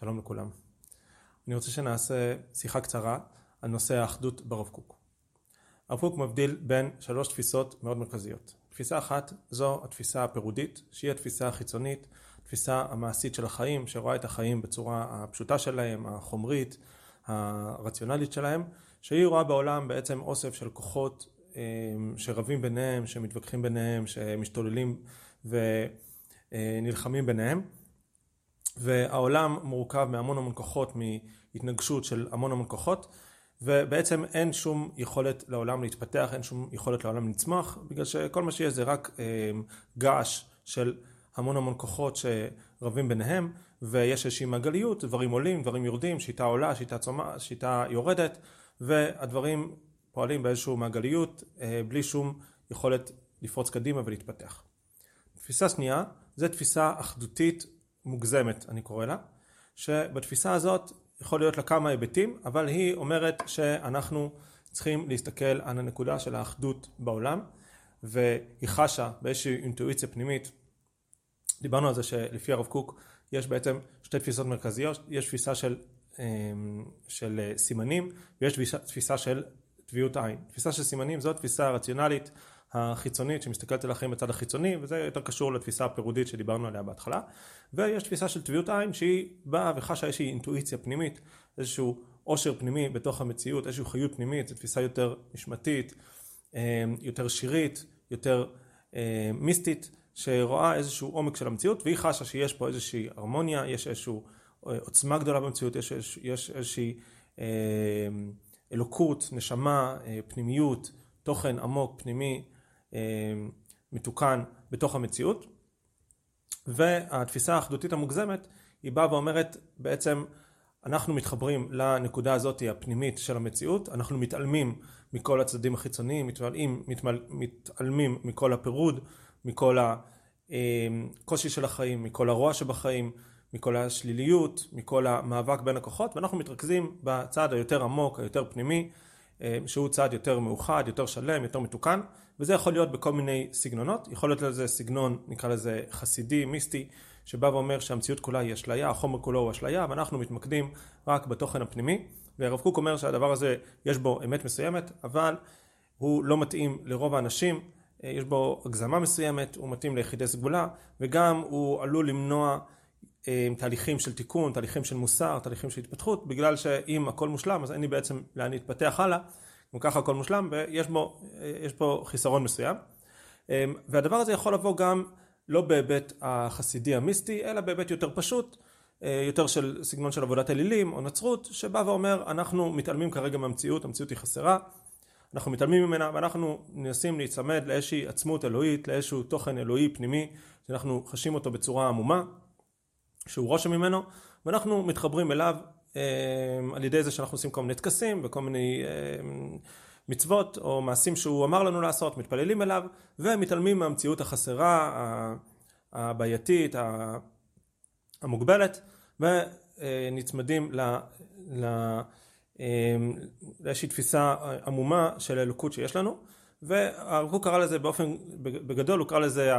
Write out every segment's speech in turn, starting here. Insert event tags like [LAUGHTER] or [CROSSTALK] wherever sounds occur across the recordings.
שלום לכולם. אני רוצה שנעשה שיחה קצרה על נושא האחדות ברב קוק. הרב קוק מבדיל בין שלוש תפיסות מאוד מרכזיות. תפיסה אחת זו התפיסה הפירודית, שהיא התפיסה החיצונית, התפיסה המעשית של החיים, שרואה את החיים בצורה הפשוטה שלהם, החומרית, הרציונלית שלהם, שהיא רואה בעולם בעצם אוסף של כוחות אה, שרבים ביניהם, שמתווכחים ביניהם, שמשתוללים ונלחמים ביניהם. והעולם מורכב מהמון המון כוחות, מהתנגשות של המון המון כוחות, ובעצם אין שום יכולת לעולם להתפתח, אין שום יכולת לעולם לצמוח, בגלל שכל מה שיש זה רק אה, געש של המון המון כוחות שרבים ביניהם, ויש איזושהי מעגליות, דברים עולים, דברים יורדים, שיטה עולה, שיטה, צומח, שיטה יורדת, והדברים פועלים באיזושהי מעגליות, אה, בלי שום יכולת לפרוץ קדימה ולהתפתח. תפיסה שנייה, זה תפיסה אחדותית מוגזמת אני קורא לה, שבתפיסה הזאת יכול להיות לה כמה היבטים, אבל היא אומרת שאנחנו צריכים להסתכל על הנקודה של האחדות בעולם, והיא חשה באיזושהי אינטואיציה פנימית, דיברנו על זה שלפי הרב קוק יש בעצם שתי תפיסות מרכזיות, יש תפיסה של, אמ, של סימנים ויש תפיסה של טביעות עין. תפיסה של סימנים זו תפיסה רציונלית החיצונית שמסתכלת על החיים בצד החיצוני וזה יותר קשור לתפיסה הפירודית שדיברנו עליה בהתחלה. ויש תפיסה של טביעות עין שהיא באה וחשה איזושהי אינטואיציה פנימית איזשהו עושר פנימי בתוך המציאות איזושהי חיות פנימית. זו תפיסה יותר נשמתית אה, יותר שירית יותר אה, מיסטית שרואה איזשהו עומק של המציאות והיא חשה שיש פה איזושהי הרמוניה יש איזושהי אה, עוצמה גדולה במציאות יש, יש, יש איזושהי אלוקות נשמה פנימיות תוכן עמוק פנימי אה, מתוקן בתוך המציאות והתפיסה האחדותית המוגזמת היא באה ואומרת בעצם אנחנו מתחברים לנקודה הזאת הפנימית של המציאות, אנחנו מתעלמים מכל הצדדים החיצוניים, מתעלמים, מתעלמים מכל הפירוד, מכל הקושי של החיים, מכל הרוע שבחיים, מכל השליליות, מכל המאבק בין הכוחות ואנחנו מתרכזים בצד היותר עמוק, היותר פנימי שהוא צעד יותר מאוחד, יותר שלם, יותר מתוקן, וזה יכול להיות בכל מיני סגנונות, יכול להיות לזה סגנון, נקרא לזה חסידי, מיסטי, שבא ואומר שהמציאות כולה היא אשליה, החומר כולו הוא אשליה, ואנחנו מתמקדים רק בתוכן הפנימי, והרב קוק אומר שהדבר הזה יש בו אמת מסוימת, אבל הוא לא מתאים לרוב האנשים, אה, יש בו הגזמה מסוימת, הוא מתאים ליחידי סגולה, וגם הוא עלול למנוע אה, תהליכים של תיקון, תהליכים של מוסר, תהליכים של התפתחות, בגלל שאם הכל מושלם אז אין לי בעצם לאן להתפתח הלאה, גם ככה הכל מושלם ויש בו, אה, פה חיסרון מסוים. אה, והדבר הזה יכול לבוא גם לא בהיבט החסידי המיסטי, אלא בהיבט יותר פשוט, יותר של סגנון של עבודת אלילים או נצרות, שבא ואומר אנחנו מתעלמים כרגע מהמציאות, המציאות היא חסרה, אנחנו מתעלמים ממנה ואנחנו מנסים להיצמד לאיזושהי עצמות אלוהית, לאיזשהו תוכן אלוהי פנימי שאנחנו חשים אותו בצורה עמומה שהוא רושם ממנו, ואנחנו מתחברים אליו אה, על ידי זה שאנחנו עושים כל מיני טקסים וכל מיני אה, מצוות או מעשים שהוא אמר לנו לעשות, מתפללים אליו ומתעלמים מהמציאות החסרה, הבעייתית, המוגבלת ונצמדים ל... ל אה, לאיזושהי תפיסה עמומה של האלוקות שיש לנו והרב קוק קרא לזה באופן, בגדול הוא קרא לזה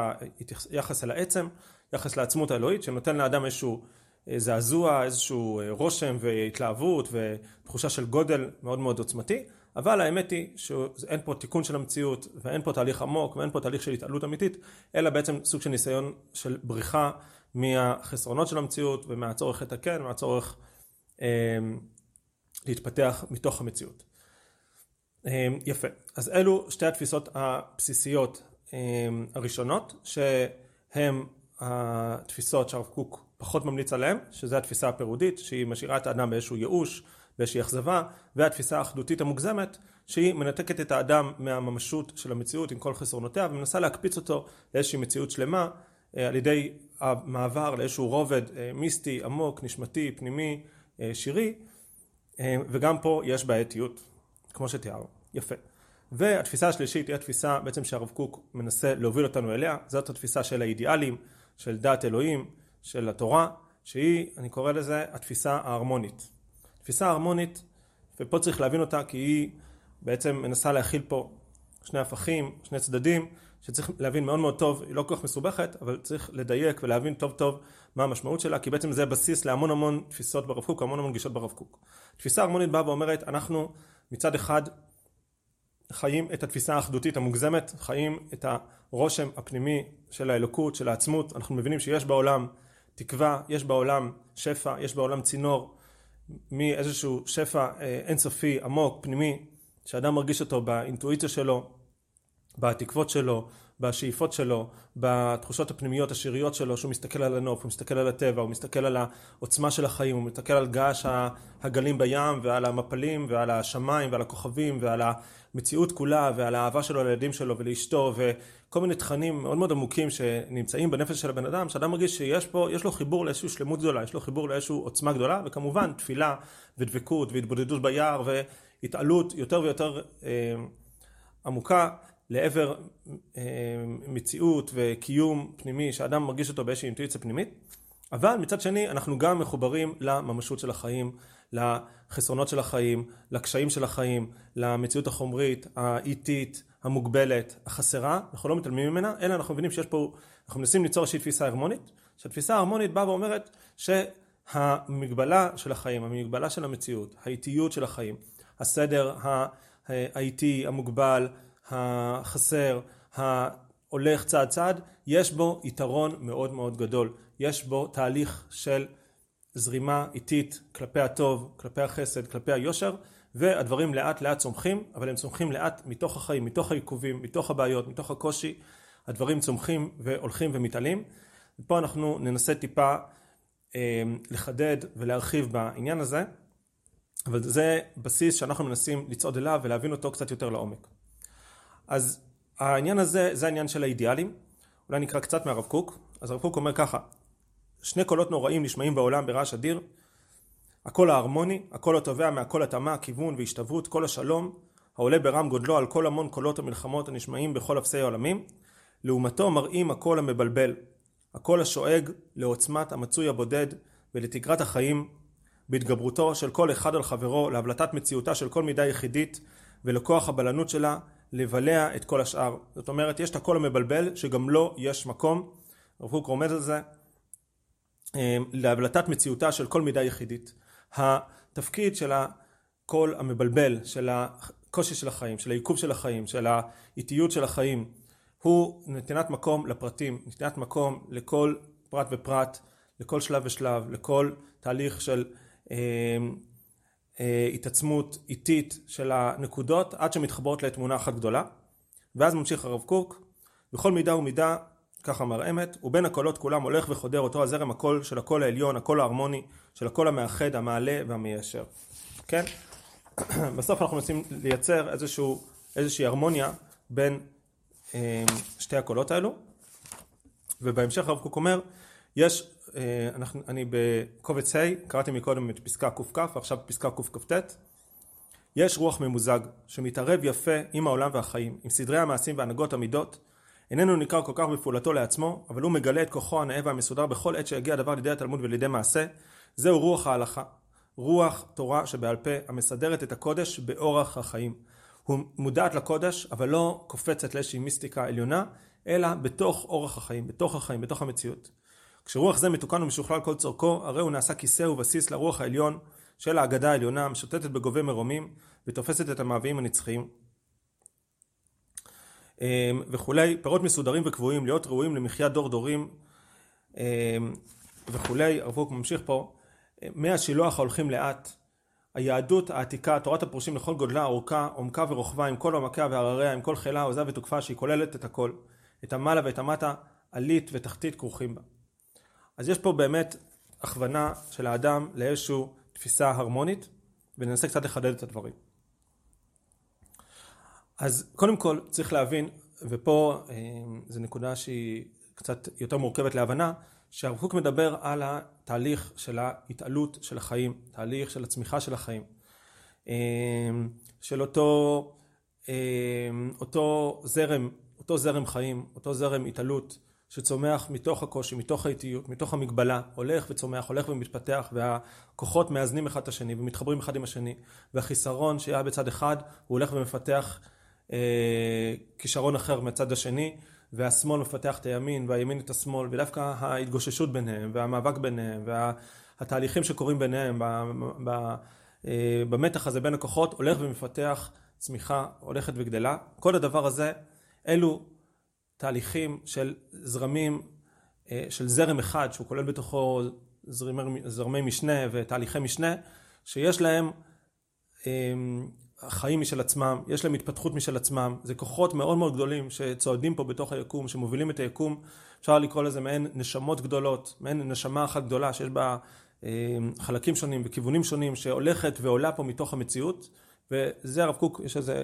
יחס אל העצם יחס לעצמות האלוהית שנותן לאדם איזשהו אה, זעזוע, איזשהו אה, רושם והתלהבות ותחושה של גודל מאוד מאוד עוצמתי אבל האמת היא שאין פה תיקון של המציאות ואין פה תהליך עמוק ואין פה תהליך של התעלות אמיתית אלא בעצם סוג של ניסיון של בריחה מהחסרונות של המציאות ומהצורך לתקן ומהצורך אה, להתפתח מתוך המציאות. אה, יפה, אז אלו שתי התפיסות הבסיסיות אה, הראשונות שהן התפיסות שהרב קוק פחות ממליץ עליהן, שזה התפיסה הפירודית, שהיא משאירה את האדם באיזשהו ייאוש, באיזושהי אכזבה, והתפיסה האחדותית המוגזמת, שהיא מנתקת את האדם מהממשות של המציאות עם כל חסרונותיה, ומנסה להקפיץ אותו לאיזושהי מציאות שלמה, אה, על ידי המעבר לאיזשהו רובד אה, מיסטי, עמוק, נשמתי, פנימי, אה, שירי, וגם פה יש בעייתיות, כמו שתיארנו. יפה. והתפיסה השלישית היא התפיסה בעצם שהרב קוק מנסה להוביל אותנו אליה, זאת התפיסה של האידיאלים, של דת אלוהים, של התורה, שהיא, אני קורא לזה, התפיסה ההרמונית. תפיסה ההרמונית, ופה צריך להבין אותה כי היא בעצם מנסה להכיל פה שני הפכים, שני צדדים, שצריך להבין מאוד מאוד טוב, היא לא כל כך מסובכת, אבל צריך לדייק ולהבין טוב טוב מה המשמעות שלה, כי בעצם זה בסיס להמון המון תפיסות ברב קוק, המון המון גישות ברב קוק. תפיסה הרמונית באה ואומרת, אנחנו מצד אחד חיים את התפיסה האחדותית המוגזמת, חיים את הרושם הפנימי של האלוקות, של העצמות, אנחנו מבינים שיש בעולם תקווה, יש בעולם שפע, יש בעולם צינור מאיזשהו שפע אה, אינסופי, עמוק, פנימי, שאדם מרגיש אותו באינטואיציה שלו, בתקוות שלו, בשאיפות שלו, בתחושות הפנימיות השיריות שלו, שהוא מסתכל על הנוף, הוא מסתכל על הטבע, הוא מסתכל על העוצמה של החיים, הוא מסתכל על געש הגלים בים ועל המפלים ועל השמיים ועל הכוכבים ועל המציאות כולה ועל האהבה שלו לילדים שלו ולאשתו וכל מיני תכנים מאוד מאוד עמוקים שנמצאים בנפש של הבן אדם, שאדם מרגיש שיש פה, יש לו חיבור לאיזושהי שלמות גדולה, יש לו חיבור לאיזושהי עוצמה גדולה וכמובן תפילה ודבקות והתבודדות ביער והתעלות יותר ויותר אה, עמוקה לעבר אה, מציאות וקיום פנימי שאדם מרגיש אותו באיזושהי אינטואיציה פנימית אבל מצד שני אנחנו גם מחוברים לממשות של החיים, לחסרונות של החיים, לקשיים של החיים, למציאות החומרית, האיטית, המוגבלת, החסרה, אנחנו לא מתעלמים ממנה, אלא אנחנו מבינים שיש פה, אנחנו מנסים ליצור איזושהי תפיסה הרמונית, שהתפיסה ההרמונית באה ואומרת שהמגבלה של החיים, המגבלה של המציאות, האיטיות של החיים, הסדר האיטי, המוגבל, החסר, ההולך צעד צעד, יש בו יתרון מאוד מאוד גדול. יש בו תהליך של זרימה איטית כלפי הטוב, כלפי החסד, כלפי היושר, והדברים לאט לאט צומחים, אבל הם צומחים לאט מתוך החיים, מתוך העיכובים, מתוך הבעיות, מתוך הקושי, הדברים צומחים והולכים ומתעלים. ופה אנחנו ננסה טיפה אה, לחדד ולהרחיב בעניין הזה, אבל זה בסיס שאנחנו מנסים לצעוד אליו ולהבין אותו קצת יותר לעומק. אז העניין הזה זה העניין של האידיאלים. אולי נקרא קצת מהרב קוק. אז הרב קוק אומר ככה שני קולות נוראים נשמעים בעולם ברעש אדיר. הקול ההרמוני, הקול התובע מהכל התאמה, כיוון והשתוות, קול השלום העולה ברם גודלו על כל המון קולות המלחמות הנשמעים בכל אפסי העולמים. לעומתו מראים הקול המבלבל. הקול השואג לעוצמת המצוי הבודד ולתגרת החיים. בהתגברותו של כל אחד על חברו להבלטת מציאותה של כל מידה יחידית ולכוח הבלנות שלה לבלע את כל השאר. זאת אומרת, יש את הקול המבלבל שגם לו יש מקום, הרב קוק רומז על זה, אה, להבלטת מציאותה של כל מידה יחידית. התפקיד של הקול המבלבל, של הקושי של החיים, של העיכוב של החיים, של האיטיות של החיים, הוא נתינת מקום לפרטים, נתינת מקום לכל פרט ופרט, לכל שלב ושלב, לכל תהליך של אה, התעצמות איטית של הנקודות עד שמתחברות לתמונה אחת גדולה. ואז ממשיך הרב קוק בכל מידה ומידה ככה אמר אמת ובין הקולות כולם הולך וחודר אותו הזרם הקול של הקול העליון הקול ההרמוני של הקול המאחד המעלה והמיישר. כן? [CLEARS THROAT] בסוף אנחנו מנסים לייצר איזשהו, איזושהי הרמוניה בין אה, שתי הקולות האלו. ובהמשך הרב קוק אומר יש אה, אנחנו, אני בקובץ ה', קראתי מקודם את פסקה קכ ועכשיו פסקה קכ"ט. יש רוח ממוזג שמתערב יפה עם העולם והחיים, עם סדרי המעשים והנהגות המידות. איננו ניכר כל כך בפעולתו לעצמו, אבל הוא מגלה את כוחו הנאה והמסודר בכל עת שיגיע הדבר לידי התלמוד ולידי מעשה. זהו רוח ההלכה, רוח תורה שבעל פה, המסדרת את הקודש באורח החיים. הוא מודעת לקודש, אבל לא קופצת לאיזושהי מיסטיקה עליונה, אלא בתוך אורח החיים, בתוך החיים, בתוך המציאות. כשרוח זה מתוקן ומשוכלל כל צורכו, הרי הוא נעשה כיסא ובסיס לרוח העליון של ההגדה העליונה, משוטטת בגובי מרומים ותופסת את המאוויים הנצחיים. אמ, וכולי, פירות מסודרים וקבועים, להיות ראויים למחיה דור דורים אמ, וכולי, הרב קוק ממשיך פה, מהשילוח ההולכים לאט, היהדות העתיקה, תורת הפרושים לכל גודלה, אורכה, עומקה ורוחבה, עם כל עומקיה והרריה, עם כל חילה, עוזה ותוקפה, שהיא כוללת את הכל, את המעלה ואת המטה, עלית ותחתית כרוכים בה. אז יש פה באמת הכוונה של האדם לאיזושהי תפיסה הרמונית וננסה קצת לחדד את הדברים. אז קודם כל צריך להבין, ופה אה, זו נקודה שהיא קצת יותר מורכבת להבנה, שהרב קוק מדבר על התהליך של ההתעלות של החיים, תהליך של הצמיחה של החיים, אה, של אותו, אה, אותו זרם, אותו זרם חיים, אותו זרם התעלות שצומח מתוך הקושי, מתוך האיטיות, מתוך המגבלה, הולך וצומח, הולך ומתפתח, והכוחות מאזנים אחד את השני ומתחברים אחד עם השני, והחיסרון שהיה בצד אחד, הוא הולך ומפתח אה, כישרון אחר מהצד השני, והשמאל מפתח את הימין והימין את השמאל ודווקא ההתגוששות ביניהם והמאבק ביניהם והתהליכים שקורים ביניהם במתח הזה בין הכוחות הולך ומפתח צמיחה הולכת וגדלה. כל הדבר הזה אלו תהליכים של זרמים של זרם אחד שהוא כולל בתוכו זרמי, זרמי משנה ותהליכי משנה שיש להם חיים משל עצמם, יש להם התפתחות משל עצמם, זה כוחות מאוד מאוד גדולים שצועדים פה בתוך היקום, שמובילים את היקום, אפשר לקרוא לזה מעין נשמות גדולות, מעין נשמה אחת גדולה שיש בה חלקים שונים וכיוונים שונים שהולכת ועולה פה מתוך המציאות. וזה הרב קוק, יש לזה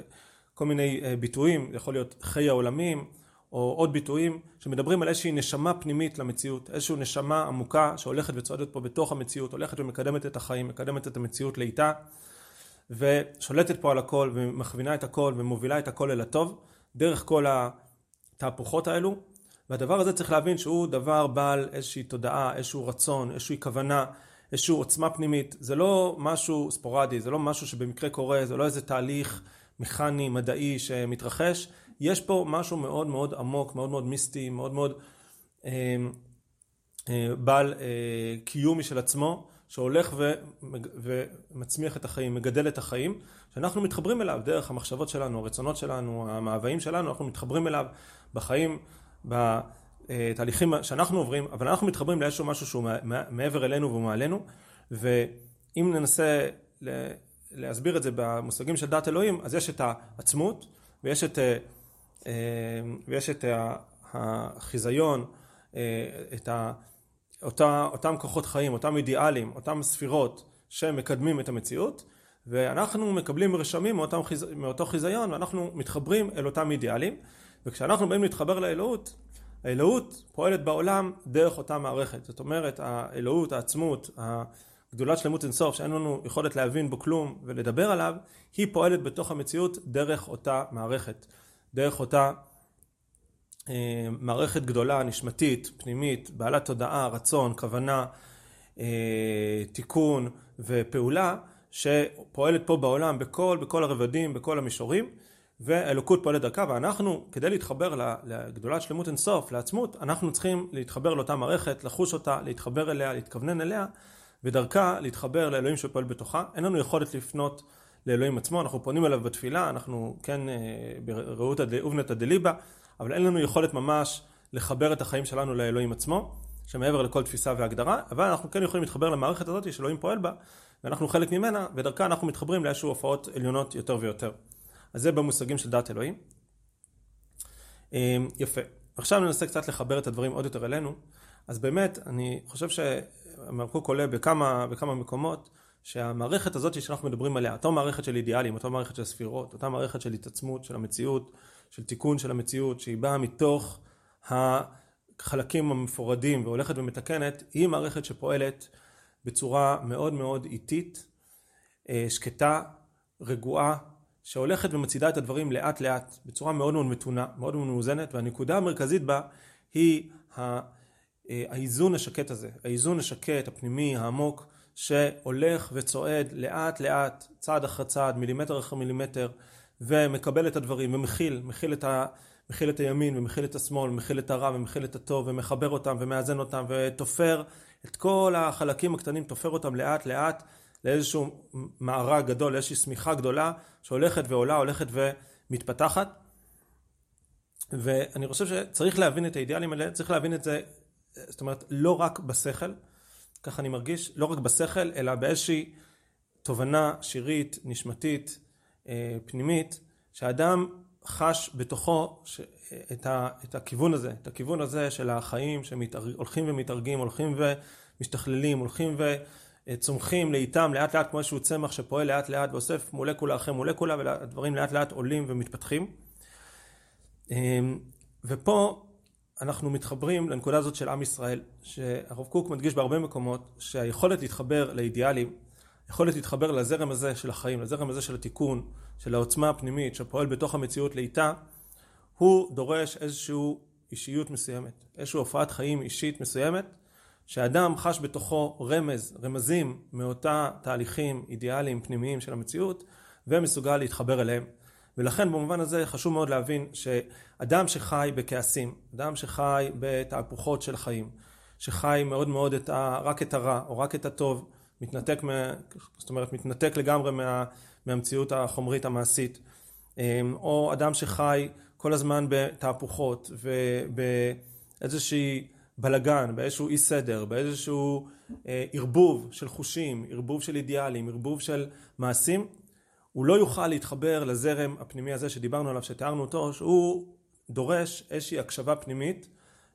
כל מיני ביטויים, יכול להיות חיי העולמים או עוד ביטויים שמדברים על איזושהי נשמה פנימית למציאות, איזושהי נשמה עמוקה שהולכת וצועדת פה בתוך המציאות, הולכת ומקדמת את החיים, מקדמת את המציאות לאיתה ושולטת פה על הכל ומכווינה את הכל ומובילה את הכל אל הטוב דרך כל התהפוכות האלו. והדבר הזה צריך להבין שהוא דבר בעל איזושהי תודעה, איזשהו רצון, איזושהי כוונה, איזושהי עוצמה פנימית, זה לא משהו ספורדי, זה לא משהו שבמקרה קורה, זה לא איזה תהליך מכני, מדעי שמתרחש, יש פה משהו מאוד מאוד עמוק, מאוד מאוד מיסטי, מאוד מאוד אה, אה, בעל אה, קיום משל עצמו שהולך ומצמיח את החיים, מגדל את החיים, שאנחנו מתחברים אליו דרך המחשבות שלנו, הרצונות שלנו, המאוויים שלנו, אנחנו מתחברים אליו בחיים, בתהליכים שאנחנו עוברים, אבל אנחנו מתחברים לאיזשהו משהו שהוא מעבר אלינו ומעלינו, ואם ננסה להסביר את זה במושגים של דת אלוהים, אז יש את העצמות ויש את, ויש את החיזיון, את ה... אותה, אותם כוחות חיים, אותם אידיאלים, אותם ספירות שמקדמים את המציאות ואנחנו מקבלים רשמים מאותם, מאותו חיזיון ואנחנו מתחברים אל אותם אידיאלים. וכשאנחנו באים להתחבר לאלוהות, האלוהות פועלת בעולם דרך אותה מערכת. זאת אומרת האלוהות, העצמות, הגדולת שלמות אינסוף שאין לנו יכולת להבין בו כלום ולדבר עליו היא פועלת בתוך המציאות דרך אותה מערכת, דרך אותה אה, מערכת גדולה, נשמתית, פנימית, בעלת תודעה, רצון, כוונה, אה, תיקון ופעולה שפועלת פה בעולם בכל, בכל הרבדים, בכל המישורים והאלוקות פועלת דרכה ואנחנו כדי להתחבר לגדולת שלמות אינסוף, לעצמות, אנחנו צריכים להתחבר לאותה מערכת, לחוש אותה, להתחבר אליה, להתכוונן אליה ודרכה להתחבר לאלוהים שפועל בתוכה. אין לנו יכולת לפנות לאלוהים עצמו, אנחנו פונים אליו בתפילה, אנחנו כן אה, בראות אובנתא דליבה אבל אין לנו יכולת ממש לחבר את החיים שלנו לאלוהים עצמו, שמעבר לכל תפיסה והגדרה, אבל אנחנו כן יכולים להתחבר למערכת הזאת שאלוהים פועל בה, ואנחנו חלק ממנה, ודרכה אנחנו מתחברים לאיזשהו הופעות עליונות יותר ויותר. אז זה במושגים של דת אלוהים. אמ, יפה. עכשיו ננסה קצת לחבר את הדברים עוד יותר אלינו. אז באמת, אני חושב שהמרקוק עולה בכמה, בכמה מקומות, שהמערכת הזאת שאנחנו מדברים עליה, אותה מערכת של אידיאלים, אותה מערכת של ספירות, אותה מערכת של התעצמות של המציאות, של תיקון של המציאות שהיא באה מתוך החלקים המפורדים והולכת ומתקנת היא מערכת שפועלת בצורה מאוד מאוד איטית, אה, שקטה, רגועה, שהולכת ומצעידה את הדברים לאט לאט בצורה מאוד מאוד מתונה, מאוד מאוד מאוזנת והנקודה המרכזית בה היא אה, האיזון השקט הזה, האיזון השקט הפנימי העמוק שהולך וצועד לאט לאט צעד אחר צעד מילימטר אחר מילימטר ומקבל את הדברים ומכיל, מכיל את, ה, מכיל את הימין ומכיל את השמאל, מכיל את הרע ומכיל את הטוב ומחבר אותם ומאזן אותם ותופר את כל החלקים הקטנים, תופר אותם לאט לאט לאיזשהו מארג גדול, לאיזושהי שמיכה גדולה שהולכת ועולה, הולכת ומתפתחת. ואני חושב שצריך להבין את האידיאלים האלה, צריך להבין את זה, זאת אומרת, לא רק בשכל, ככה אני מרגיש, לא רק בשכל, אלא באיזושהי תובנה שירית, נשמתית, אה, פנימית, שהאדם חש בתוכו את, ה, את הכיוון הזה, את הכיוון הזה של החיים שהולכים ומתארגים, הולכים ומשתכללים, הולכים וצומחים לאיתם לאט לאט כמו איזשהו צמח שפועל לאט לאט ואוסף מולקולה אחרי מולקולה והדברים לאט לאט עולים ומתפתחים. אה, ופה אנחנו מתחברים לנקודה הזאת של עם ישראל, שהרב קוק מדגיש בהרבה מקומות שהיכולת להתחבר לאידיאלים יכולת להתחבר לזרם הזה של החיים, לזרם הזה של התיקון, של העוצמה הפנימית שפועל בתוך המציאות לאיתה, הוא דורש איזושהי אישיות מסוימת, איזושהי הופעת חיים אישית מסוימת, שאדם חש בתוכו רמז, רמזים מאותה תהליכים אידיאליים פנימיים של המציאות, ומסוגל להתחבר אליהם. ולכן במובן הזה חשוב מאוד להבין שאדם שחי בכעסים, אדם שחי בתהפוכות של חיים, שחי מאוד מאוד את ה, רק את הרע או רק את הטוב, מתנתק, מה, זאת אומרת מתנתק לגמרי מה, מהמציאות החומרית המעשית, אמ, או אדם שחי כל הזמן בתהפוכות ובאיזושהי בלגן, באיזשהו אי סדר, באיזשהו אה, ערבוב של חושים, ערבוב של אידיאלים, ערבוב של מעשים, הוא לא יוכל להתחבר לזרם הפנימי הזה שדיברנו עליו, שתיארנו אותו, שהוא דורש איזושהי הקשבה פנימית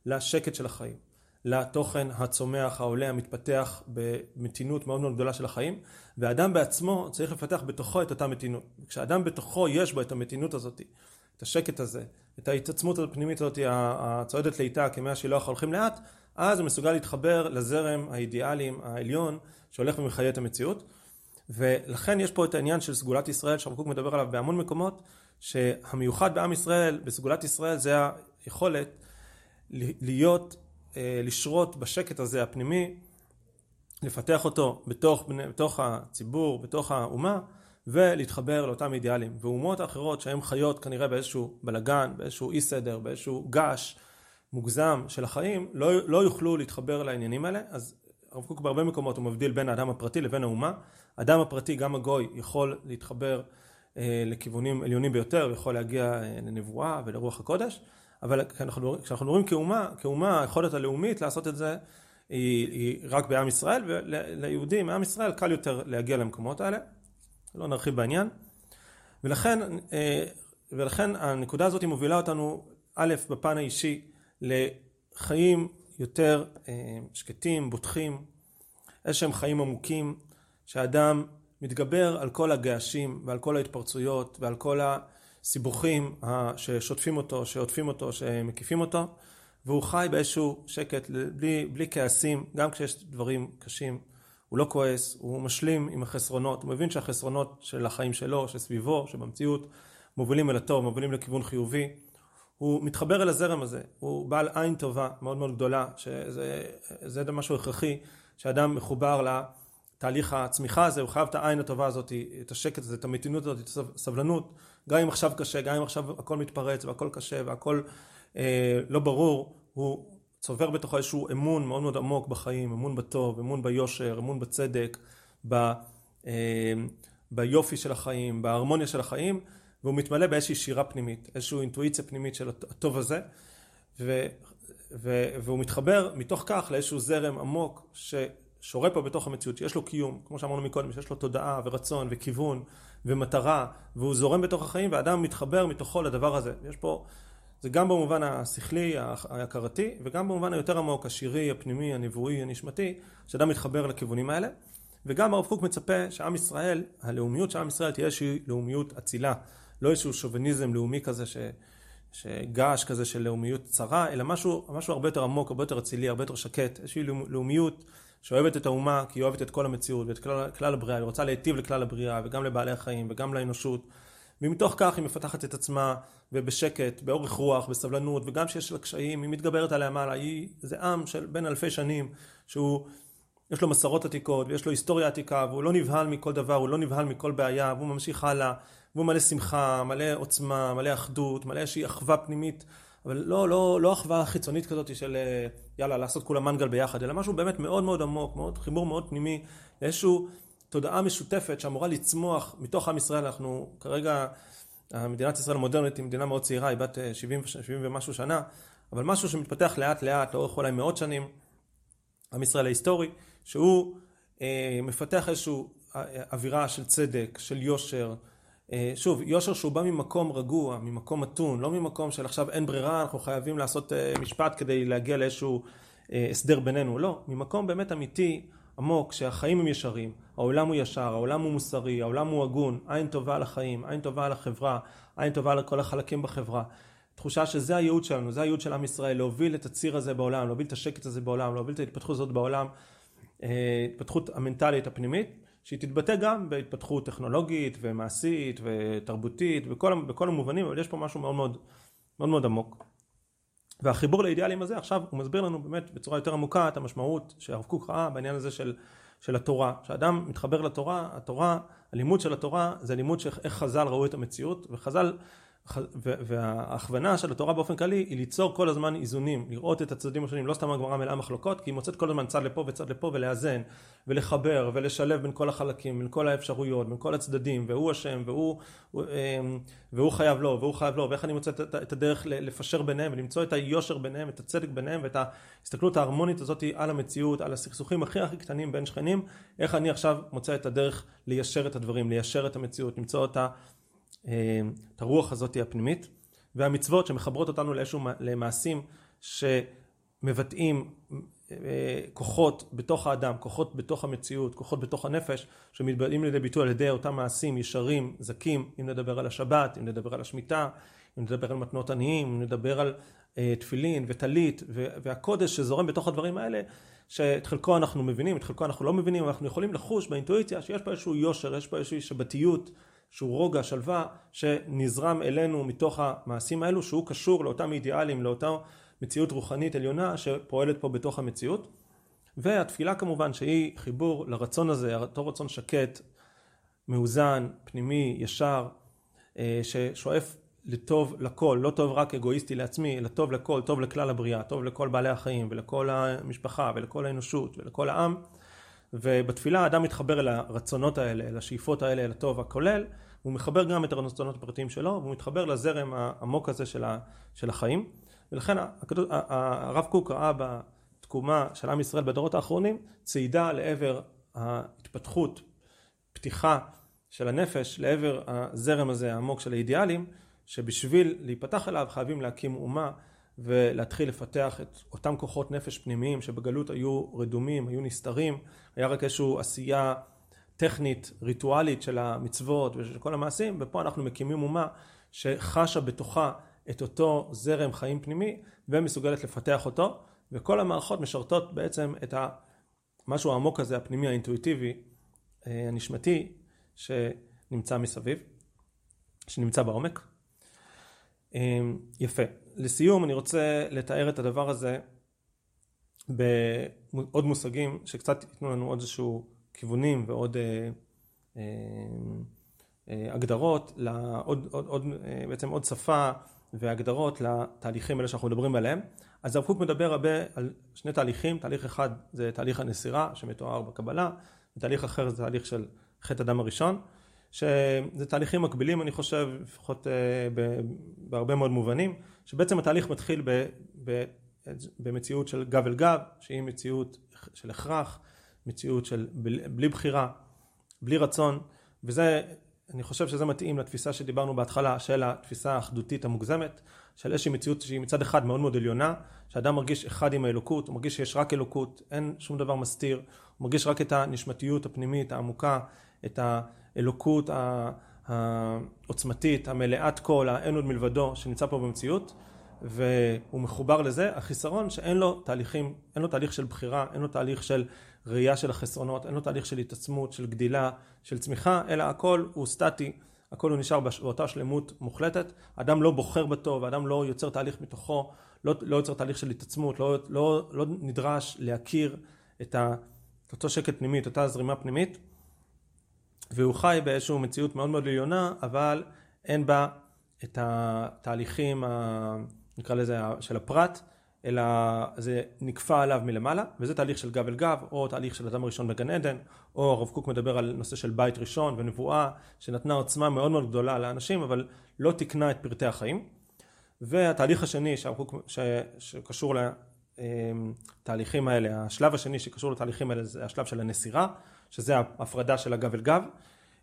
לשקט של החיים, לתוכן הצומח, העולה, המתפתח במתינות מאוד מאוד גדולה של החיים, והאדם בעצמו צריך לפתח בתוכו את אותה מתינות. כשאדם בתוכו יש בו את המתינות הזאת, את השקט הזה, את ההתעצמות הפנימית הזאת, הצועדת לאיטה כמי השילוח הולכים לאט, אז הוא מסוגל להתחבר לזרם האידיאליים העליון שהולך ומחיה את המציאות. ולכן יש פה את העניין של סגולת ישראל שהרב קוק מדבר עליו בהמון מקומות, שהמיוחד בעם ישראל, בסגולת ישראל, זה היכולת להיות, אה, לשרות בשקט הזה הפנימי, לפתח אותו בתוך, בתוך הציבור, בתוך האומה, ולהתחבר לאותם אידיאלים. ואומות אחרות שהן חיות כנראה באיזשהו בלגן, באיזשהו אי סדר, באיזשהו געש מוגזם של החיים, לא, לא יוכלו להתחבר לעניינים האלה. אז הרב קוק בהרבה מקומות הוא מבדיל בין האדם הפרטי לבין האומה. האדם הפרטי, גם הגוי, יכול להתחבר אה, לכיוונים עליונים ביותר, ויכול להגיע אה, לנבואה ולרוח הקודש, אבל כשאנחנו, מדברים כאומה, כאומה היכולת הלאומית לעשות את זה היא, היא רק בעם ישראל, וליהודים מעם ישראל קל יותר להגיע למקומות האלה. לא נרחיב בעניין. ולכן, אה, ולכן הנקודה הזאת מובילה אותנו, א', בפן האישי, לחיים יותר שקטים, בוטחים, איזשהם חיים עמוקים, שאדם מתגבר על כל הגעשים ועל כל ההתפרצויות ועל כל הסיבוכים ששוטפים אותו, שעוטפים אותו, שמקיפים אותו, והוא חי באיזשהו שקט, בלי, בלי כעסים, גם כשיש דברים קשים. הוא לא כועס, הוא משלים עם החסרונות, הוא מבין שהחסרונות של החיים שלו, שסביבו, שבמציאות, מובילים אל הטוב, מובילים לכיוון חיובי. הוא מתחבר אל הזרם הזה, הוא בעל עין טובה מאוד מאוד גדולה, שזה משהו הכרחי, שאדם מחובר לתהליך הצמיחה הזה, הוא חייב את העין הטובה הזאת, את השקט הזה, את המתינות הזאת, את הסבלנות, גם אם עכשיו קשה, גם אם עכשיו הכל מתפרץ והכל קשה והכל אה, לא ברור, הוא צובר בתוכו איזשהו אמון מאוד מאוד עמוק בחיים, אמון בטוב, אמון ביושר, אמון בצדק, ב, אה, ביופי של החיים, בהרמוניה של החיים, והוא מתמלא באיזושהי שירה פנימית, איזושהי אינטואיציה פנימית של הטוב הזה, ו, ו, והוא מתחבר מתוך כך לאיזשהו זרם עמוק ששורה פה בתוך המציאות, שיש לו קיום, כמו שאמרנו מקודם, שיש לו תודעה ורצון וכיוון ומטרה, והוא זורם בתוך החיים, ואדם מתחבר מתוכו לדבר הזה. יש פה זה גם במובן השכלי, ההכרתי, וגם במובן היותר עמוק, השירי, הפנימי, הנבואי, הנשמתי, שאדם מתחבר לכיוונים האלה. וגם הרב קוק מצפה שעם ישראל, הלאומיות של עם ישראל תהיה איזושהי לאומיות אצילה, לא איזשהו שוביניזם לאומי כזה ש... שגעש כזה של לאומיות צרה, אלא משהו, משהו הרבה יותר עמוק, הרבה יותר אצילי, הרבה יותר שקט, איזושהי לאומיות שאוהבת את האומה כי היא אוהבת את כל המציאות ואת כלל, כלל הבריאה, היא רוצה להיטיב לכלל הבריאה וגם לבעלי החיים וגם לאנושות. ומתוך כך היא מפתחת את עצמה ובשקט, באורך רוח, בסבלנות, וגם כשיש לה קשיים, היא מתגברת עליה מעלה. היא, זה עם של בין אלפי שנים, שהוא, יש לו מסורות עתיקות, ויש לו היסטוריה עתיקה, והוא לא נבהל מכל דבר, הוא לא נבהל מכל בעיה, והוא ממשיך הלאה, והוא מלא שמחה, מלא עוצמה, מלא אחדות, מלא איזושהי אחווה פנימית, אבל לא, לא, לא אחווה חיצונית כזאת של יאללה, לעשות כולה מנגל ביחד, אלא משהו באמת מאוד מאוד עמוק, מאוד, חיבור מאוד פנימי, לאיזשהו תודעה משותפת שאמורה לצמוח מתוך עם ישראל, אנחנו כרגע, מדינת ישראל המודרנית היא מדינה מאוד צעירה, היא בת 70, אה, 70 ומשהו שנה, אבל משהו שמתפתח לאט לאט, לאורך אולי מאות שנים, עם ישראל ההיסטורי, שהוא אה, מפתח איזושהי אה, אווירה של צדק, של יושר, אה, שוב, יושר שהוא בא ממקום רגוע, ממקום מתון, לא ממקום של עכשיו אין ברירה, אנחנו חייבים לעשות אה, משפט כדי להגיע לאיזשהו אה, הסדר בינינו, לא, ממקום באמת אמיתי, עמוק, שהחיים הם ישרים, העולם הוא ישר, העולם הוא מוסרי, העולם הוא הגון, עין טובה על החיים, עין טובה על החברה, עין טובה על כל החלקים בחברה. תחושה שזה הייעוד שלנו, זה הייעוד של עם ישראל, להוביל את הציר הזה בעולם, להוביל את השקט הזה בעולם, להוביל את ההתפתחות הזאת בעולם, אה, התפתחות המנטלית הפנימית, שהיא תתבטא גם בהתפתחות טכנולוגית ומעשית ותרבותית, בכל, בכל המובנים, אבל יש פה משהו מאוד מאוד, מאוד, מאוד עמוק. והחיבור לאידיאלים הזה עכשיו הוא מסביר לנו באמת בצורה יותר עמוקה את המשמעות שהרב קוק ראה בעניין הזה של של התורה. כשאדם מתחבר לתורה, התורה, הלימוד של התורה זה לימוד של איך חז"ל ראו את המציאות, וחז"ל וההכוונה של התורה באופן כללי היא ליצור כל הזמן איזונים, לראות את הצדדים השונים, לא סתם הגמרא מלאה מחלוקות, כי היא מוצאת כל הזמן צד לפה וצד לפה ולאזן ולחבר ולשלב בין כל החלקים, בין כל האפשרויות, בין כל הצדדים, והוא אשם והוא, אמ, והוא חייב לו והוא חייב לו, ואיך אני מוצא את הדרך לפשר ביניהם ולמצוא את היושר ביניהם, את הצדק ביניהם ואת ההסתכלות ההרמונית הזאת על המציאות, על הסכסוכים הכי הכי קטנים בין שכנים, איך אני עכשיו מוצא את הדרך ליישר את הדברים, ליישר את המציאות, למצוא את ה... את הרוח הזאת הפנימית והמצוות שמחברות אותנו לאיזשהו למעשים שמבטאים אה, כוחות בתוך האדם, כוחות בתוך המציאות, כוחות בתוך הנפש שמתבטאים לידי ביטוי על ידי אותם מעשים ישרים, זכים, אם נדבר על השבת, אם נדבר על השמיטה, אם נדבר על מתנות עניים, אם נדבר על אה, תפילין וטלית והקודש שזורם בתוך הדברים האלה שאת חלקו אנחנו מבינים, את חלקו אנחנו לא מבינים, אנחנו יכולים לחוש באינטואיציה שיש פה איזשהו יושר, יש פה איזושהי שבתיות שהוא רוגע, שלווה, שנזרם אלינו מתוך המעשים האלו, שהוא קשור לאותם אידיאלים, לאותה מציאות רוחנית עליונה שפועלת פה בתוך המציאות. והתפילה כמובן שהיא חיבור לרצון הזה, אותו רצון שקט, מאוזן, פנימי, ישר, אה, ששואף לטוב לכל, לא טוב רק אגואיסטי לעצמי, אלא טוב לכל, טוב לכלל הבריאה, טוב לכל בעלי החיים ולכל המשפחה ולכל האנושות ולכל העם. ובתפילה האדם מתחבר אל הרצונות האלה, אל השאיפות האלה, אל הטוב הכולל, הוא מחבר גם את הרצונות הפרטיים שלו, והוא מתחבר לזרם העמוק הזה של, ה, של החיים. ולכן הרב קוק ראה בתקומה של עם ישראל בדורות האחרונים צעידה לעבר ההתפתחות, פתיחה של הנפש לעבר הזרם הזה העמוק של האידיאלים, שבשביל להיפתח אליו חייבים להקים אומה ולהתחיל לפתח את אותם כוחות נפש פנימיים שבגלות היו רדומים, היו נסתרים, היה רק איזושהי עשייה טכנית, ריטואלית של המצוות ושל כל המעשים, ופה אנחנו מקימים אומה שחשה בתוכה את אותו זרם חיים פנימי ומסוגלת לפתח אותו, וכל המערכות משרתות בעצם את המשהו העמוק הזה, הפנימי, האינטואיטיבי, אה, הנשמתי, שנמצא מסביב, שנמצא בעומק. אה, יפה. לסיום אני רוצה לתאר את הדבר הזה בעוד מושגים שקצת ייתנו לנו עוד איזשהו כיוונים ועוד אה, אה, אה, הגדרות, לעוד, עוד, עוד, אה, בעצם עוד שפה והגדרות לתהליכים האלה שאנחנו מדברים עליהם. אז הרב קוק מדבר הרבה על שני תהליכים, תהליך אחד זה תהליך הנסירה שמתואר בקבלה, ותהליך אחר זה תהליך של חטא הדם הראשון. שזה תהליכים מקבילים אני חושב, לפחות אה, בהרבה מאוד מובנים, שבעצם התהליך מתחיל ב, ב, במציאות של גב אל גב, שהיא מציאות של הכרח, מציאות של בלי בחירה, בלי רצון, וזה, אני חושב שזה מתאים לתפיסה שדיברנו בהתחלה של התפיסה האחדותית המוגזמת, של איזושהי מציאות שהיא מצד אחד מאוד מאוד עליונה, שאדם מרגיש אחד עם האלוקות, הוא מרגיש שיש רק אלוקות, אין שום דבר מסתיר, הוא מרגיש רק את הנשמתיות הפנימית העמוקה, את ה... האלוקות העוצמתית, המלאת כל, האין עוד מלבדו, שנמצא פה במציאות, והוא מחובר לזה, החיסרון שאין לו תהליכים, אין לו תהליך של בחירה, אין לו תהליך של ראייה של החסרונות, אין לו תהליך של התעצמות, של גדילה, של צמיחה, אלא הכל הוא סטטי, הכל הוא נשאר באותה שלמות מוחלטת, אדם לא בוחר בטוב, אדם לא יוצר תהליך מתוכו, לא, לא יוצר תהליך של התעצמות, לא, לא, לא נדרש להכיר את, ה, אותו שקט פנימי, את אותה זרימה פנימית, והוא חי באיזושהי מציאות מאוד מאוד עליונה, אבל אין בה את התהליכים, ה, נקרא לזה, של הפרט, אלא זה נקפא עליו מלמעלה, וזה תהליך של גב אל גב, או תהליך של אדם הראשון בגן עדן, או הרב קוק מדבר על נושא של בית ראשון ונבואה, שנתנה עוצמה מאוד מאוד גדולה לאנשים, אבל לא תיקנה את פרטי החיים. והתהליך השני קוק, ש, שקשור לתהליכים האלה, השלב השני שקשור לתהליכים האלה זה השלב של הנסירה, שזה ההפרדה של הגב אל גב,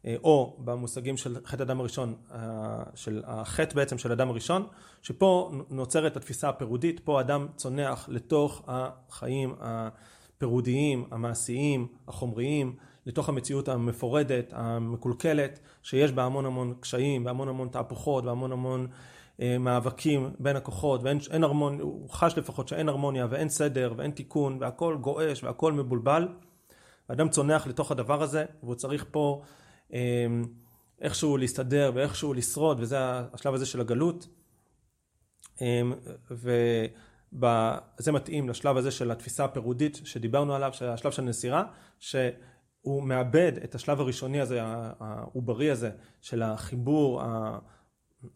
אה, או במושגים של חטא אדם הראשון, אה, של החטא בעצם של אדם הראשון, שפה נוצרת התפיסה הפירודית, פה אדם צונח לתוך החיים הפירודיים, המעשיים, החומריים, לתוך המציאות המפורדת, המקולקלת, שיש בה המון המון קשיים, והמון המון תהפוכות, והמון המון אה, מאבקים בין הכוחות, ואין הרמוניה, הוא חש לפחות שאין הרמוניה ואין סדר ואין תיקון, והכל גועש והכל מבולבל. האדם צונח לתוך הדבר הזה, והוא צריך פה אה, איכשהו להסתדר ואיכשהו לשרוד, וזה השלב הזה של הגלות. אה, זה מתאים לשלב הזה של התפיסה הפירודית שדיברנו עליו, השלב של נסירה, שהוא מאבד את השלב הראשוני הזה, העוברי הזה, של החיבור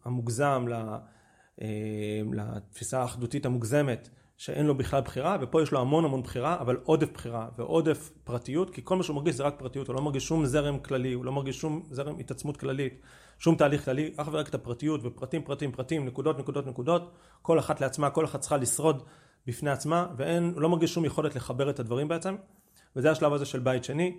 המוגזם אה, לתפיסה האחדותית המוגזמת שאין לו בכלל בחירה ופה יש לו המון המון בחירה אבל עודף בחירה ועודף פרטיות כי כל מה שהוא מרגיש זה רק פרטיות הוא לא מרגיש שום זרם כללי הוא לא מרגיש שום זרם התעצמות כללית שום תהליך כללי אך ורק את הפרטיות ופרטים פרטים פרטים נקודות נקודות נקודות כל אחת לעצמה כל אחת צריכה לשרוד בפני עצמה ואין הוא לא מרגיש שום יכולת לחבר את הדברים בעצם וזה השלב הזה של בית שני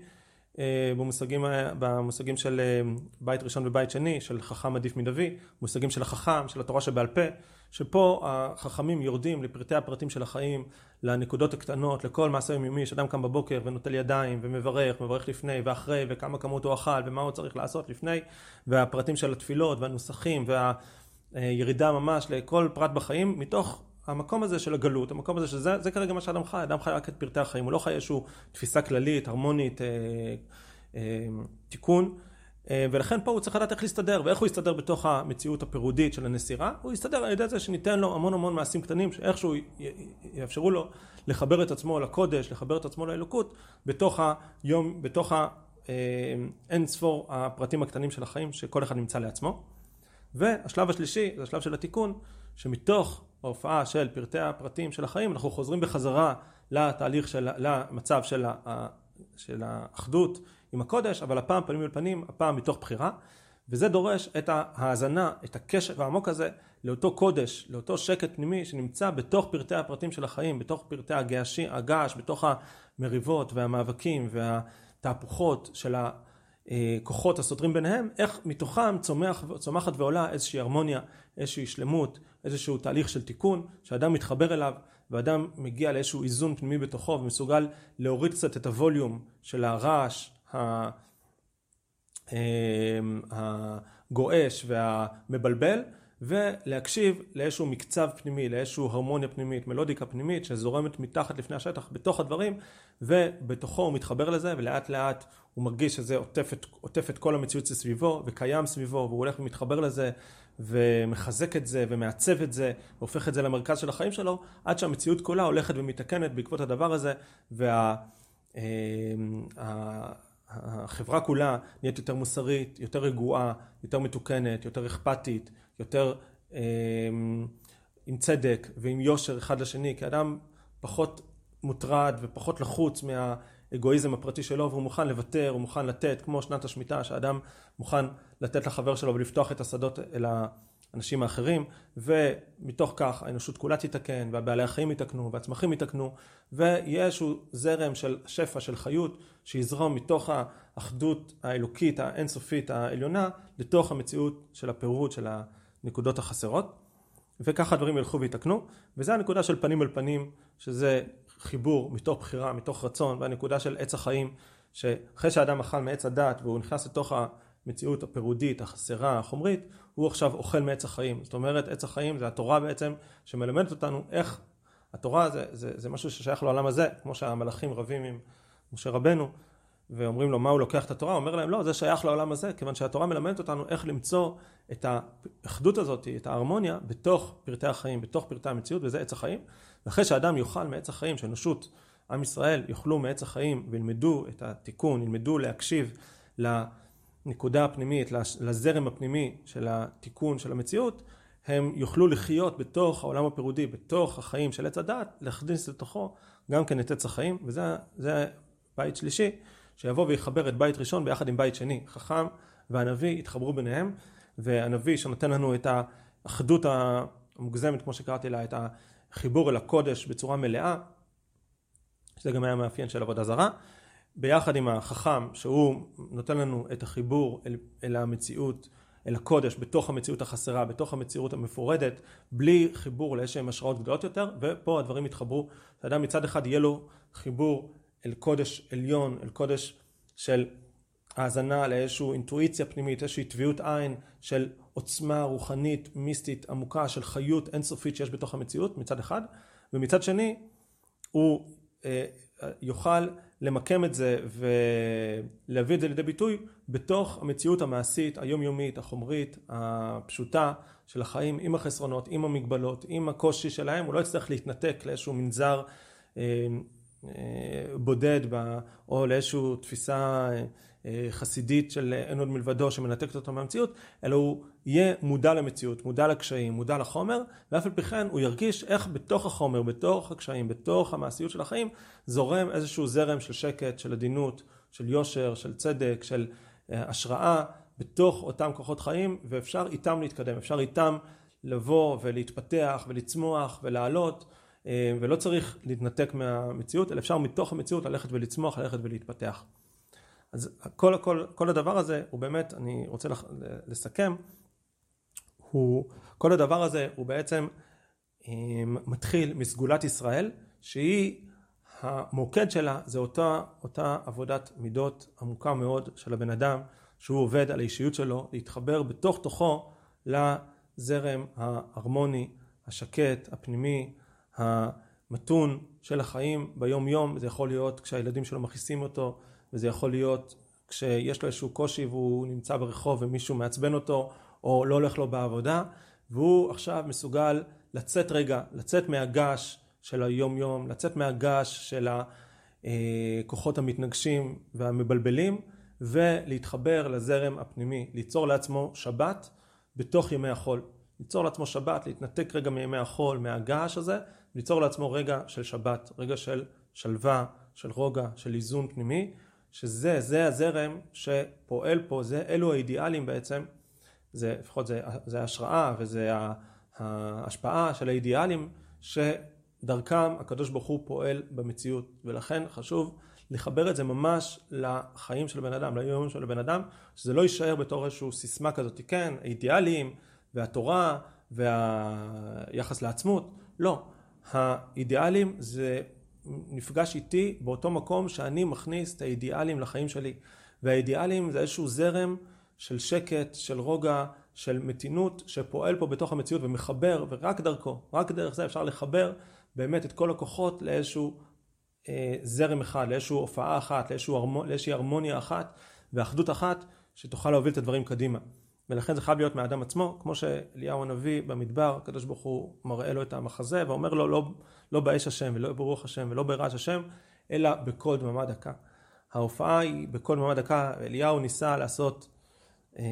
במושגים, במושגים של אה, בית ראשון ובית שני, של חכם עדיף מדבי, מושגים של החכם, של התורה שבעל פה, שפה החכמים יורדים לפרטי הפרטים של החיים, לנקודות הקטנות, לכל מעשה יומיומי, שאדם קם בבוקר ונוטל ידיים ומברך, מברך לפני ואחרי, וכמה כמות הוא אכל ומה הוא צריך לעשות לפני, והפרטים של התפילות והנוסחים והירידה ממש לכל פרט בחיים, מתוך המקום הזה של הגלות, המקום הזה שזה זה כרגע מה שאדם חי, אדם חי רק את פרטי החיים, הוא לא חי איזושהי תפיסה כללית, הרמונית, אה, אה, תיקון, אה, ולכן פה הוא צריך לדעת איך להסתדר, ואיך הוא יסתדר בתוך המציאות הפירודית של הנסירה, הוא יסתדר על ידי זה שניתן לו המון המון מעשים קטנים, שאיכשהו יאפשרו לו לחבר את עצמו לקודש, לחבר את עצמו לאלוקות, בתוך היום, בתוך האין ספור הפרטים הקטנים של החיים, שכל אחד נמצא לעצמו. והשלב השלישי, זה השלב של התיקון, שמתוך ההופעה של פרטי הפרטים של החיים, אנחנו חוזרים בחזרה לתהליך של, למצב של, ה, של האחדות עם הקודש, אבל הפעם פנים אל פנים, הפעם מתוך בחירה, וזה דורש את ההאזנה, את הקשר העמוק הזה לאותו קודש, לאותו שקט פנימי שנמצא בתוך פרטי הפרטים של החיים, בתוך פרטי הגעש, הגעש בתוך המריבות והמאבקים והתהפוכות של הכוחות הסותרים ביניהם, איך מתוכם צומח, צומחת ועולה איזושהי הרמוניה, איזושהי שלמות, איזשהו תהליך של תיקון, שאדם מתחבר אליו, ואדם מגיע לאיזשהו איזון פנימי בתוכו ומסוגל להוריד קצת את הווליום של הרעש אמ, הגועש והמבלבל, ולהקשיב לאיזשהו מקצב פנימי, לאיזשהו הרמוניה פנימית, מלודיקה פנימית שזורמת מתחת לפני השטח, בתוך הדברים, ובתוכו הוא מתחבר לזה, ולאט לאט הוא מרגיש שזה עוטף את, עוטף את כל המציאות סביבו, וקיים סביבו, והוא הולך ומתחבר לזה, ומחזק את זה, ומעצב את זה, והופך את זה למרכז של החיים שלו, עד שהמציאות כולה הולכת ומתקנת בעקבות הדבר הזה, וה... אמ, החברה כולה נהיית יותר מוסרית, יותר רגועה, יותר מתוקנת, יותר אכפתית, יותר אה, עם צדק ועם יושר אחד לשני, כי אדם פחות מוטרד ופחות לחוץ מהאגואיזם הפרטי שלו והוא מוכן לוותר, הוא מוכן לתת, כמו שנת השמיטה, שאדם מוכן לתת לחבר שלו ולפתוח את השדות אל האנשים האחרים, ומתוך כך האנושות כולה תתקן, והבעלי החיים יתקנו, והצמחים יתקנו, ויהיה איזשהו זרם של שפע, של חיות, שיזרום מתוך האחדות האלוקית האינסופית העליונה, לתוך המציאות של הפירוד של הנקודות החסרות. וככה הדברים ילכו ויתקנו, וזה הנקודה של פנים אל פנים, שזה חיבור מתוך בחירה, מתוך רצון, והנקודה של עץ החיים, שאחרי שאדם אכל מעץ הדת והוא נכנס לתוך המציאות הפירודית, החסרה, החומרית, הוא עכשיו אוכל מעץ החיים. זאת אומרת, עץ החיים זה התורה בעצם שמלמדת אותנו איך התורה זה, זה, זה משהו ששייך לעולם הזה, כמו שהמלאכים רבים עם משה רבנו, ואומרים לו מה הוא לוקח את התורה, הוא אומר להם לא, זה שייך לעולם הזה, כיוון שהתורה מלמדת אותנו איך למצוא את האחדות הזאת, את ההרמוניה, בתוך פרטי החיים, בתוך פרטי המציאות, וזה עץ החיים. ואחרי שאדם יאכל מעץ החיים, שאנושות, עם ישראל, יאכלו מעץ החיים וילמדו את התיקון, ילמדו להקשיב לנקודה הפנימית, לזרם הפנימי של התיקון של המציאות, הם יוכלו לחיות בתוך העולם הפירודי, בתוך החיים של עץ הדת, להכניס לתוכו גם כן את עץ החיים, וזה בית שלישי, שיבוא ויחבר את בית ראשון ביחד עם בית שני. חכם והנביא יתחברו ביניהם, והנביא שנותן לנו את האחדות המוגזמת, כמו שקראתי לה, את החיבור אל הקודש בצורה מלאה, שזה גם היה מאפיין של עבודה זרה, ביחד עם החכם, שהוא נותן לנו את החיבור אל, אל המציאות אל הקודש בתוך המציאות החסרה, בתוך המציאות המפורדת, בלי חיבור לאיזשהם השראות גדולות יותר, ופה הדברים יתחברו, שאדם מצד אחד יהיה לו חיבור אל קודש עליון, אל קודש של האזנה לאיזושהי אינטואיציה פנימית, איזושהי טביעות עין של עוצמה רוחנית, מיסטית, עמוקה, של חיות אינסופית שיש בתוך המציאות מצד אחד, ומצד שני הוא אה, יוכל למקם את זה ולהביא את זה לידי ביטוי בתוך המציאות המעשית, היומיומית, החומרית, הפשוטה של החיים, עם החסרונות, עם המגבלות, עם הקושי שלהם, הוא לא יצטרך להתנתק לאיזשהו מנזר אה, אה, בודד או לאיזושהי תפיסה אה, חסידית של אין עוד מלבדו שמנתקת אותו מהמציאות, אלא הוא יהיה מודע למציאות, מודע לקשיים, מודע לחומר, ואף על פי כן הוא ירגיש איך בתוך החומר, בתוך הקשיים, בתוך המעשיות של החיים, זורם איזשהו זרם של שקט, של עדינות, של יושר, של צדק, של השראה, בתוך אותם כוחות חיים, ואפשר איתם להתקדם, אפשר איתם לבוא ולהתפתח ולצמוח ולעלות, אה, ולא צריך להתנתק מהמציאות, אלא אפשר מתוך המציאות ללכת ולצמוח, ללכת ולהתפתח. אז כל, כל, כל הדבר הזה הוא באמת, אני רוצה לסכם, הוא, כל הדבר הזה הוא בעצם אה, מתחיל מסגולת ישראל, שהיא, המוקד שלה זה אותה, אותה עבודת מידות עמוקה מאוד של הבן אדם, שהוא עובד על האישיות שלו, להתחבר בתוך תוכו לזרם ההרמוני, השקט, הפנימי, המתון של החיים ביום יום, זה יכול להיות כשהילדים שלו מכעיסים אותו, וזה יכול להיות כשיש לו איזשהו קושי והוא נמצא ברחוב ומישהו מעצבן אותו, או לא הולך לו בעבודה, והוא עכשיו מסוגל לצאת רגע, לצאת מהגש של היום יום, לצאת מהגש של הכוחות המתנגשים והמבלבלים, ולהתחבר לזרם הפנימי, ליצור לעצמו שבת בתוך ימי החול. ליצור לעצמו שבת, להתנתק רגע מימי החול, מהגעש הזה, ליצור לעצמו רגע של שבת, רגע של שלווה, של רוגע, של איזון פנימי, שזה, זה הזרם שפועל פה, זה, אלו האידיאלים בעצם, זה, לפחות זה, זה ההשראה וזה ההשפעה של האידיאלים שדרכם הקדוש ברוך הוא פועל במציאות, ולכן חשוב לחבר את זה ממש לחיים של בן אדם, ליום של בן אדם, שזה לא יישאר בתור איזושהי סיסמה כזאת, כן, האידיאלים והתורה והיחס לעצמות, לא. האידיאלים זה נפגש איתי באותו מקום שאני מכניס את האידיאלים לחיים שלי. והאידיאלים זה איזשהו זרם של שקט, של רוגע, של מתינות, שפועל פה בתוך המציאות ומחבר, ורק דרכו, רק דרך זה אפשר לחבר באמת את כל הכוחות לאיזשהו אה, זרם אחד, לאיזושהי הופעה אחת, לאיזושהי הרמוניה אחת ואחדות אחת שתוכל להוביל את הדברים קדימה. ולכן זה חייב להיות מהאדם עצמו, כמו שאליהו הנביא במדבר, הקדוש ברוך הוא מראה לו את המחזה ואומר לו לא, לא באש השם ולא ברוח השם ולא ברעש השם, אלא בקול דממה דקה. ההופעה היא בקול דממה דקה, אליהו ניסה לעשות, אה,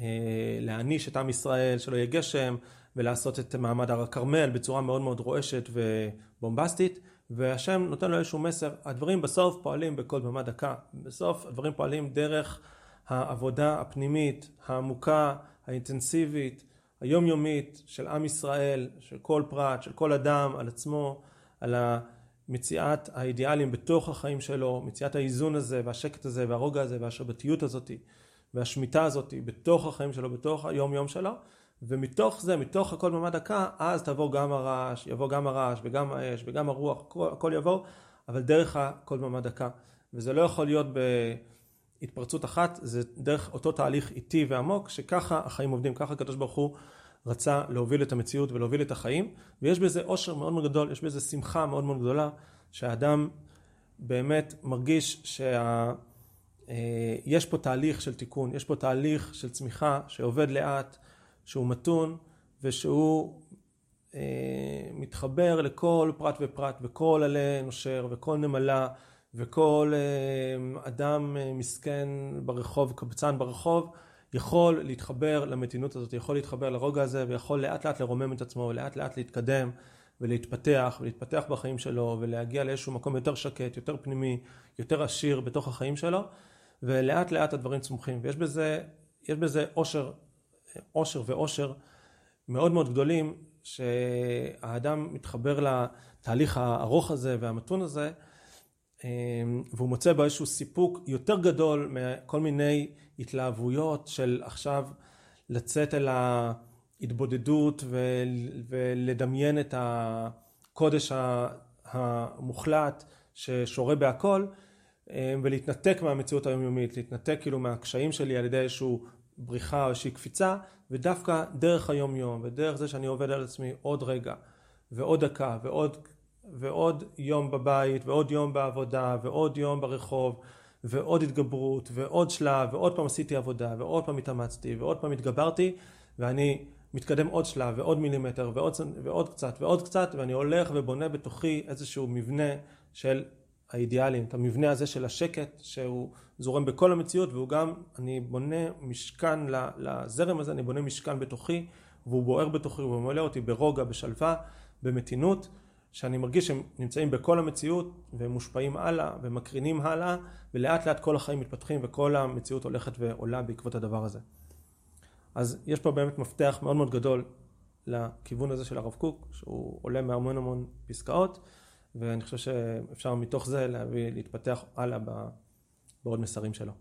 אה, להעניש את עם ישראל שלא יהיה גשם, ולעשות את מעמד הר הכרמל בצורה מאוד מאוד רועשת ובומבסטית, והשם נותן לו איזשהו מסר, הדברים בסוף פועלים בכל במה דקה, בסוף הדברים פועלים דרך העבודה הפנימית, העמוקה, האינטנסיבית, היומיומית של עם ישראל, של כל פרט, של כל אדם על עצמו, על מציאת האידיאלים בתוך החיים שלו, מציאת האיזון הזה והשקט הזה והרוגע הזה והשבתיות הזאת והשמיטה הזאת בתוך החיים שלו, בתוך היום יום שלו ומתוך זה, מתוך הכל דממה דקה, אז תבוא גם הרעש, יבוא גם הרעש וגם האש וגם הרוח, הכל, הכל יבוא, אבל דרך הכל דממה דקה. וזה לא יכול להיות בהתפרצות אחת, זה דרך אותו תהליך איטי ועמוק, שככה החיים עובדים, ככה הקדוש ברוך הוא רצה להוביל את המציאות ולהוביל את החיים, ויש בזה אושר מאוד מאוד גדול, יש בזה שמחה מאוד מאוד גדולה, שהאדם באמת מרגיש שה... אה, פה תהליך של תיקון, יש פה תהליך של צמיחה שעובד לאט, שהוא מתון ושהוא אה, מתחבר לכל פרט ופרט וכל עלה נושר וכל נמלה וכל אה, אדם אה, מסכן ברחוב, קבצן ברחוב, יכול להתחבר למתינות הזאת, יכול להתחבר לרוגע הזה ויכול לאט לאט לרומם את עצמו ולאט לאט להתקדם ולהתפתח ולהתפתח בחיים שלו ולהגיע לאיזשהו מקום יותר שקט, יותר פנימי, יותר עשיר בתוך החיים שלו ולאט לאט הדברים צומחים. ויש בזה, יש בזה אושר עושר ועושר מאוד מאוד גדולים, שהאדם מתחבר לתהליך הארוך הזה והמתון הזה, אמ, והוא מוצא בו איזשהו סיפוק יותר גדול מכל מיני התלהבויות של עכשיו לצאת אל ההתבודדות ולדמיין את הקודש המוחלט ששורה בהכל אמ, ולהתנתק מהמציאות היומיומית, להתנתק כאילו מהקשיים שלי על ידי איזשהו בריחה או איזושהי קפיצה, ודווקא דרך היום יום, ודרך זה שאני עובד על עצמי עוד רגע, ועוד דקה, ועוד ועוד יום בבית ועוד יום בעבודה ועוד יום ברחוב ועוד התגברות ועוד שלב ועוד פעם עשיתי עבודה ועוד פעם התאמצתי ועוד פעם התגברתי ואני מתקדם עוד שלב ועוד מילימטר ועוד, ועוד קצת ועוד קצת ואני הולך ובונה בתוכי איזשהו מבנה של האידיאלים, את המבנה הזה של השקט שהוא זורם בכל המציאות והוא גם, אני בונה משכן לזרם הזה, אני בונה משכן בתוכי והוא בוער בתוכי, הוא ממלא אותי ברוגע, בשלווה, במתינות, שאני מרגיש שהם נמצאים בכל המציאות והם מושפעים הלאה ומקרינים הלאה ולאט לאט כל החיים מתפתחים וכל המציאות הולכת ועולה בעקבות הדבר הזה. אז יש פה באמת מפתח מאוד מאוד גדול לכיוון הזה של הרב קוק, שהוא עולה מהמון המון פסקאות, ואני חושב שאפשר מתוך זה להביא, להתפתח הלאה בעוד מסרים שלו.